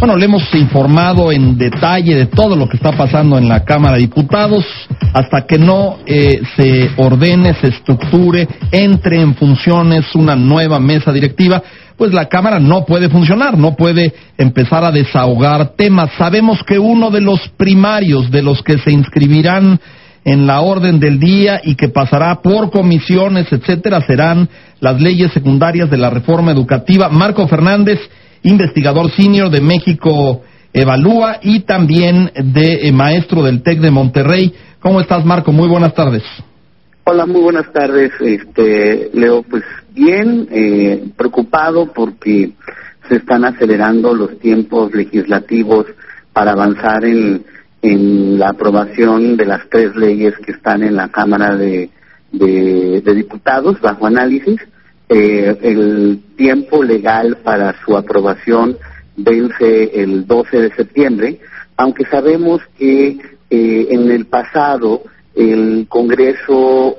Bueno, le hemos informado en detalle de todo lo que está pasando en la Cámara de Diputados hasta que no eh, se ordene, se estructure, entre en funciones una nueva mesa directiva, pues la Cámara no puede funcionar, no puede empezar a desahogar temas. Sabemos que uno de los primarios de los que se inscribirán en la orden del día y que pasará por comisiones, etcétera, serán las leyes secundarias de la reforma educativa. Marco Fernández investigador senior de México Evalúa y también de eh, maestro del TEC de Monterrey. ¿Cómo estás, Marco? Muy buenas tardes. Hola, muy buenas tardes, este, Leo. Pues bien, eh, preocupado porque se están acelerando los tiempos legislativos para avanzar en, la aprobación de las tres leyes que están en la Cámara de Diputados bajo análisis eh, el tiempo legal para su aprobación vence el 12 de septiembre, aunque sabemos que eh, en el pasado el Congreso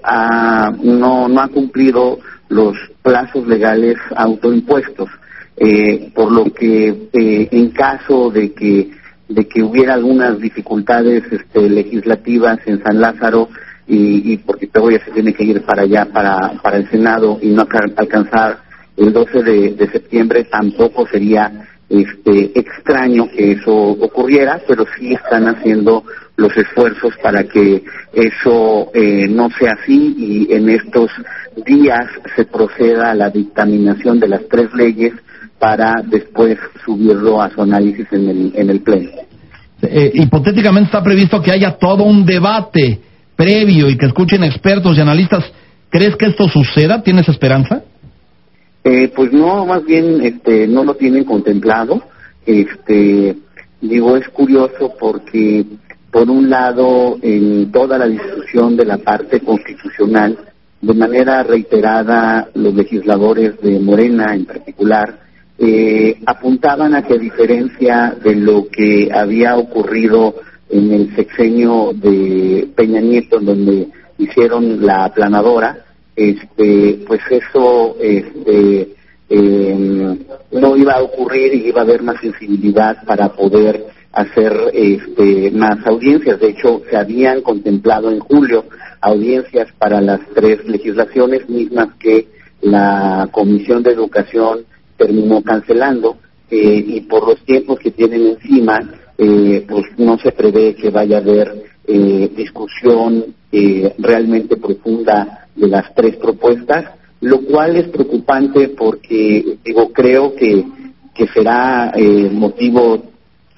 no, no ha cumplido los plazos legales autoimpuestos, eh, por lo que eh, en caso de que de que hubiera algunas dificultades este, legislativas en San Lázaro, y, y porque ya se tiene que ir para allá, para, para el Senado y no alcanzar el 12 de, septiembre, tampoco sería este, extraño que eso ocurriera, pero sí están haciendo los esfuerzos para que eso eh, no sea así y en estos días se proceda a la dictaminación de las tres leyes para después subirlo a su análisis en el, en el Pleno. Eh, hipotéticamente está previsto que haya todo un debate previo y que escuchen expertos y analistas, ¿crees que esto suceda? ¿Tienes esperanza? Eh, pues no, más bien este, no lo tienen contemplado. Este, digo, es curioso porque, por un lado, en toda la discusión de la parte constitucional, de manera reiterada, los legisladores de Morena en particular, eh, apuntaban a que a diferencia de lo que había ocurrido en el sexenio de Peña Nieto, donde hicieron la aplanadora, este, pues eso este, em, no iba a ocurrir y iba a haber más sensibilidad para poder hacer este, más audiencias. De hecho, se habían contemplado en julio audiencias para las tres legislaciones mismas que la Comisión de Educación terminó cancelando eh, y por los tiempos que tienen encima eh, pues no se prevé que vaya a haber eh, discusión eh, realmente profunda de las tres propuestas, lo cual es preocupante porque, digo, creo que, que será eh, motivo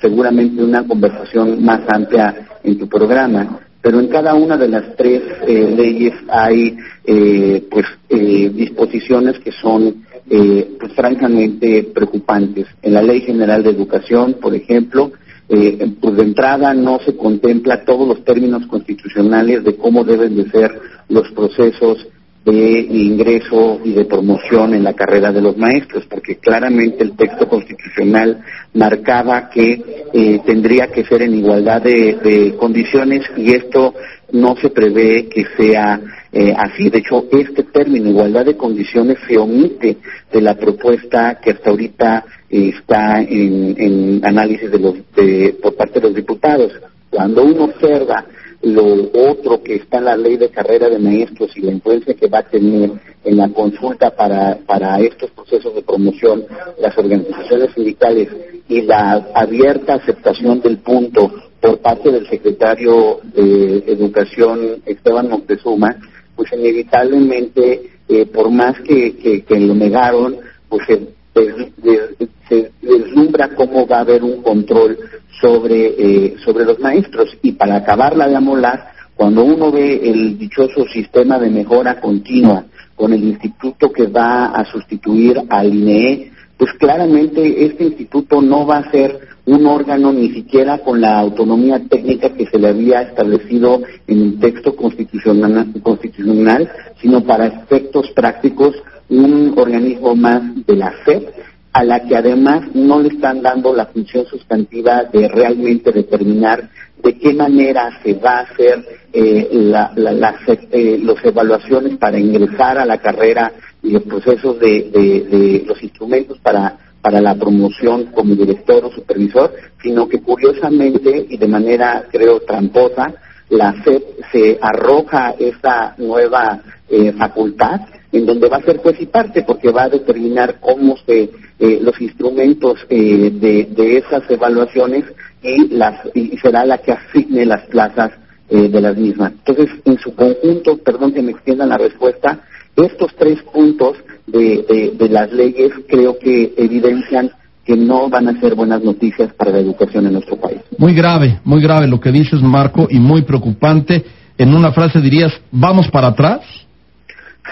seguramente de una conversación más amplia en tu programa, pero en cada una de las tres eh, leyes hay eh, pues eh, disposiciones que son pues francamente preocupantes. En la Ley General de Educación, por ejemplo, eh, pues de entrada no se contempla todos los términos constitucionales de cómo deben de ser los procesos de ingreso y de promoción en la carrera de los maestros, porque claramente el texto constitucional marcaba que eh, tendría que ser en igualdad de, condiciones y esto no se prevé que sea eh, así. De hecho, este término, igualdad de condiciones, se omite de la propuesta que hasta ahorita está en, análisis de los, por parte de los diputados. Cuando uno observa lo otro que está en la ley de carrera de maestros y la influencia que va a tener en la consulta para, para estos procesos de promoción, las organizaciones sindicales y la abierta aceptación del punto por parte del secretario de Educación, Esteban Montezuma, pues inevitablemente, eh, por más que, que, lo negaron, pues se, se deslumbra cómo va a haber un control sobre, eh, sobre los maestros. Y para acabarla de amolar, cuando uno ve el dichoso sistema de mejora continua con el instituto que va a sustituir al INEE, pues claramente este instituto no va a ser un órgano ni siquiera con la autonomía técnica que se le había establecido en el texto constitucional, constitucional sino para efectos prácticos un organismo más de la FED a la que además no le están dando la función sustantiva de realmente determinar de qué manera se va a hacer eh, la, las eh, evaluaciones para ingresar a la carrera y los procesos de, los instrumentos para para la promoción como director o supervisor, sino que curiosamente y de manera creo tramposa, la SEP se arroja esta nueva eh, facultad en donde va a ser juez y parte porque va a determinar cómo se eh, los instrumentos eh, de, esas evaluaciones y las y será la que asigne las plazas eh, de las mismas. Entonces, en su conjunto, perdón que me extienda la respuesta, estos tres puntos de, de, las leyes creo que evidencian que no van a ser buenas noticias para la educación en nuestro país. Muy grave, muy grave lo que dices, Marco, y muy preocupante. En una frase dirías, ¿vamos para atrás?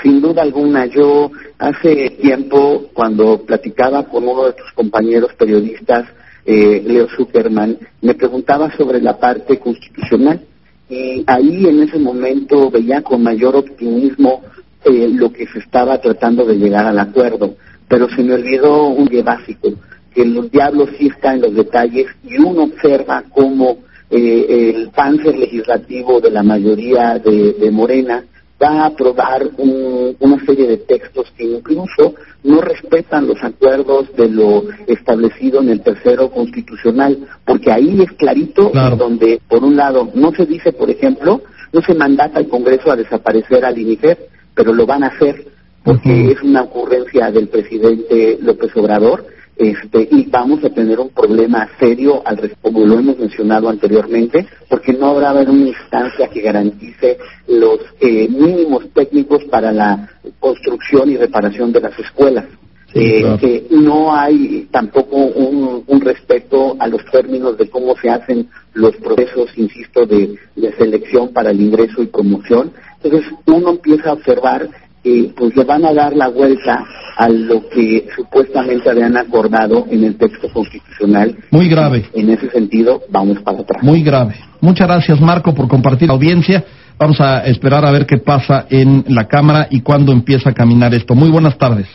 Sin duda alguna, yo hace tiempo, cuando platicaba con uno de tus compañeros periodistas, eh, Leo Superman, me preguntaba sobre la parte constitucional y ahí en ese momento veía con mayor optimismo eh, lo que se estaba tratando de llegar al acuerdo, pero se me olvidó un día básico, que los diablos sí están en los detalles y uno observa cómo eh, el panzer legislativo de la mayoría de Morena va a aprobar una serie de textos que incluso no respetan los acuerdos de lo establecido en el tercero constitucional, porque ahí es clarito donde, por un lado, no se dice, por ejemplo, no se mandata al Congreso a desaparecer al INIFER, pero lo van a hacer porque es una ocurrencia del presidente López Obrador este, y vamos a tener un problema serio, al, como lo hemos mencionado anteriormente, porque no habrá una instancia que garantice los eh, mínimos técnicos para la construcción y reparación de las escuelas. Eh, que no hay tampoco un, un, respeto a los términos de cómo se hacen los procesos, insisto, de, de selección para el ingreso y promoción. Entonces uno empieza a observar eh, pues le van a dar la vuelta a lo que supuestamente habían acordado en el texto constitucional. Muy grave. En ese sentido, vamos para atrás. Muy grave. Muchas gracias, Marco, por compartir la audiencia. Vamos a esperar a ver qué pasa en la Cámara y cuándo empieza a caminar esto. Muy buenas tardes.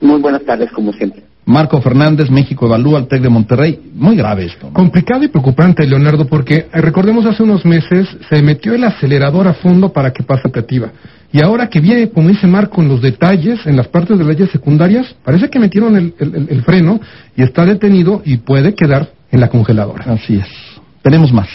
Muy buenas tardes, como siempre. Marco Fernández, México Evalúa, el TEC de Monterrey. Muy grave esto. Complicado y preocupante, Leonardo, porque eh, recordemos hace unos meses se metió el acelerador a fondo para que pase educativa. Y ahora que viene, como dice Marco, en los detalles, en las partes de leyes secundarias, parece que metieron el, el freno y está detenido y puede quedar en la congeladora. Así es. Tenemos más.